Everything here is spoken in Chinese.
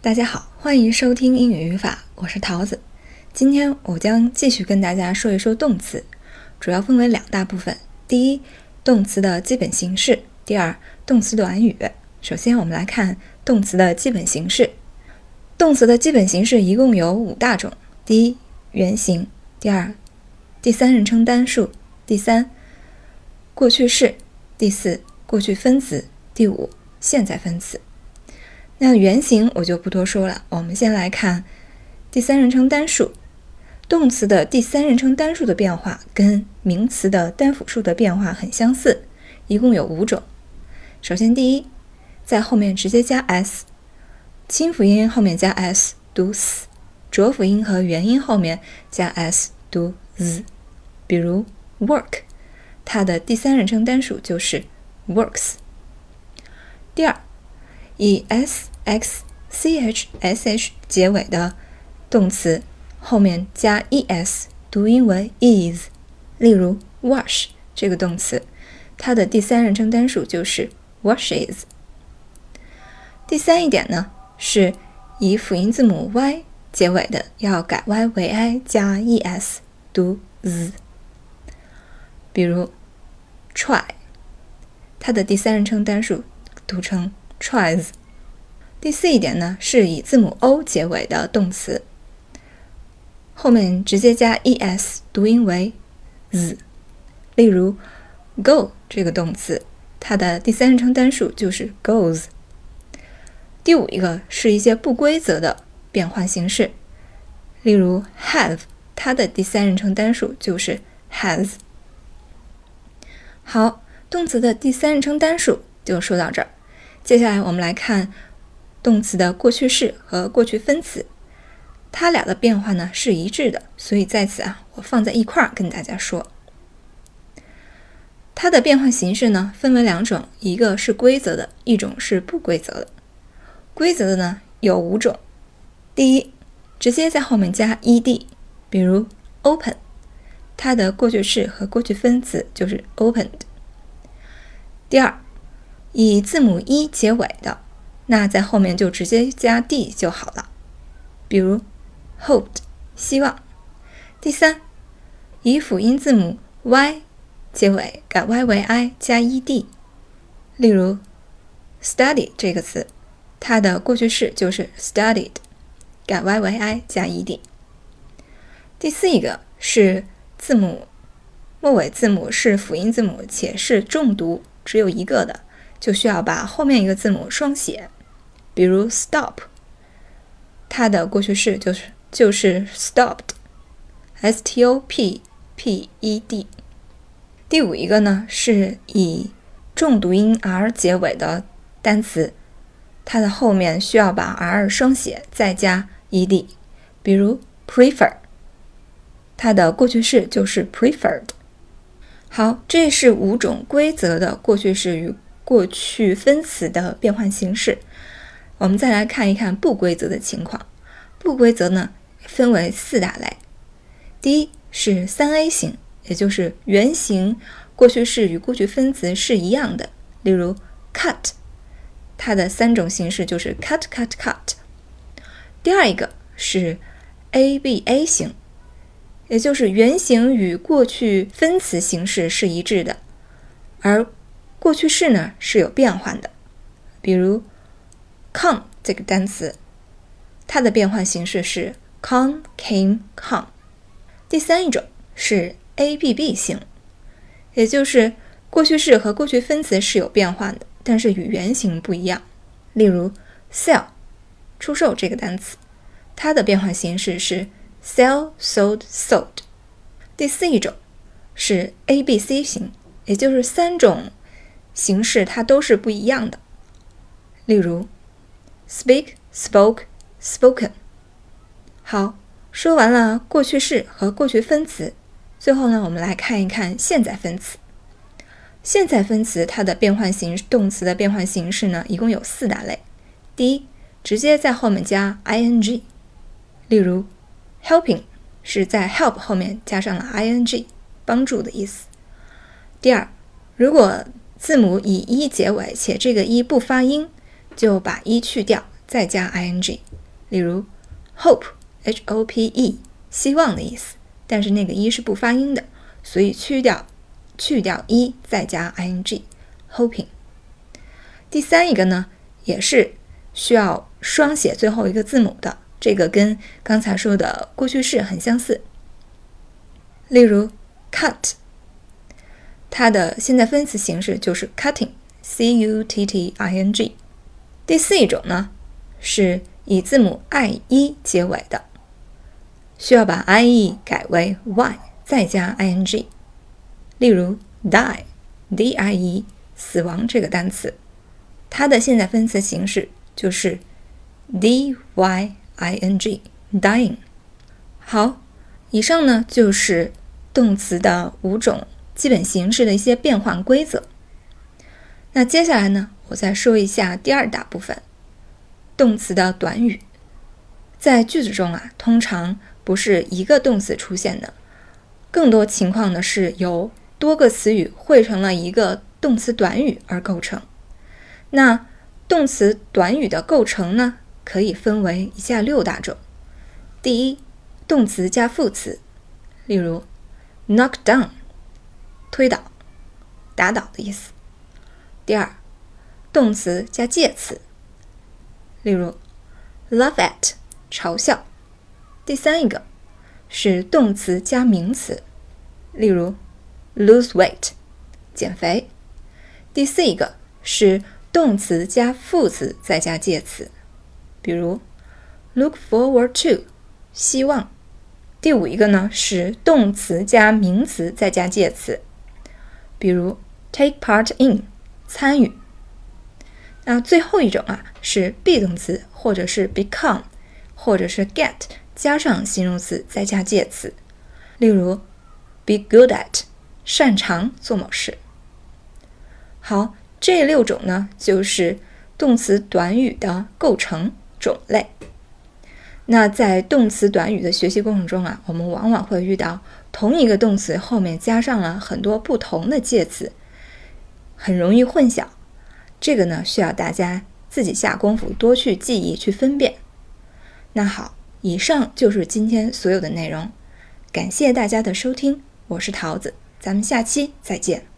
大家好，欢迎收听英语语法，我是桃子。今天我将继续跟大家说一说动词，主要分为两大部分：第一，动词的基本形式；第二，动词短语。首先，我们来看动词的基本形式。动词的基本形式一共有五大种：第一，原形；第二，第三人称单数；第三，过去式；第四，过去分词；第五，现在分词。那原型我就不多说了，我们先来看第三人称单数。动词的第三人称单数的变化跟名词的单复数的变化很相似，一共有五种。首先，第一，在后面直接加 s，清辅音后面加 s 读 s，浊辅音和元音后面加 s 读 z。比如 work，它的第三人称单数就是 works。第二，以 s x c h s h 结尾的动词后面加 e s，读音为 is。例如 wash 这个动词，它的第三人称单数就是 washes。第三一点呢，是以辅音字母 y 结尾的，要改 y 为 i 加 e s，读 z。比如 try，它的第三人称单数读成 tries。第四一点呢，是以字母 o 结尾的动词，后面直接加 e s，读音为 z。例如 go 这个动词，它的第三人称单数就是 goes。第五一个是一些不规则的变换形式，例如 have，它的第三人称单数就是 has。好，动词的第三人称单数就说到这儿，接下来我们来看动词的过去式和过去分词，它俩的变化呢是一致的，所以在此啊，我放在一块儿跟大家说。它的变换形式呢分为两种，一个是规则的，一种是不规则的。规则的呢有五种，第一，直接在后面加 ed，比如 open，它的过去式和过去分词就是 opened。第二，以字母 e 结尾的，那在后面就直接加 d 就好了，比如 hoped，希望。第三，以辅音字母 y 结尾，改 y 为 i 加 ed，例如 study 这个词。它的过去式就是 studied，改 y 为 i 加 ed。第四一个是字母末尾字母是辅音字母且是重读，只有一个的，就需要把后面一个字母双写。比如 stop，它的过去式就是就是 stopped，s t o p p e d。第五一个呢是以重读音 r 结尾的单词。它的后面需要把 r 双写，再加 ed，比如 prefer，它的过去式就是 preferred。好，这是五种规则的过去式与过去分词的变换形式。我们再来看一看不规则的情况。不规则呢，分为四大类。第一是三 A 型，也就是原型过去式与过去分词是一样的，例如 cut。它的三种形式就是 cut cut cut。第二一个是 A B A 型，也就是原型与过去分词形式是一致的，而过去式呢是有变换的。比如 come 这个单词，它的变换形式是 come came come。第三一种是 A B B 型，也就是过去式和过去分词是有变换的。但是与原型不一样，例如 sell 出售这个单词，它的变换形式是 sell sold sold。第四一种是 A B C 型，也就是三种形式它都是不一样的。例如 speak spoke spoken。好，说完了过去式和过去分词，最后呢，我们来看一看现在分词。现在分词它的变换形动词的变换形式呢，一共有四大类。第一，直接在后面加 ing，例如 helping 是在 help 后面加上了 ing，帮助的意思。第二，如果字母以 e 结尾且这个 e 不发音，就把 e 去掉，再加 ing，例如 hope，h-o-p-e，希望的意思，但是那个一是不发音的，所以去掉去掉一，再加 ing，hoping。第三一个呢，也是需要双写最后一个字母的，这个跟刚才说的过去式很相似。例如 cut，它的现在分词形式就是 cutting，c-u-t-t-i-n-g。第四一种呢，是以字母 i-e 结尾的，需要把 i-e 改为 y，再加 ing。例如 die，d-i-e，死亡这个单词。它的现在分词形式就是 d y i n g，dying。好，以上呢就是动词的五种基本形式的一些变换规则。那接下来呢，我再说一下第二大部分，动词的短语。在句子中啊，通常不是一个动词出现的，更多情况呢是由多个词语汇成了一个动词短语而构成。那动词短语的构成呢，可以分为以下六大种。第一，动词加副词，例如 knock down，推倒、打倒的意思。第二，动词加介词，例如 laugh at，嘲笑。第三一个是动词加名词，例如 lose weight，减肥。第四一个是。动词加副词再加介词，比如 look forward to，希望。第五一个呢是动词加名词再加介词，比如 take part in，参与。那最后一种啊是 be 动词或者是 become，或者是 get 加上形容词再加介词，例如 be good at，擅长做某事。好。这六种呢，就是动词短语的构成种类。那在动词短语的学习过程中啊，我们往往会遇到同一个动词后面加上了很多不同的介词，很容易混淆。这个呢，需要大家自己下功夫，多去记忆，去分辨。那好，以上就是今天所有的内容，感谢大家的收听，我是桃子，咱们下期再见。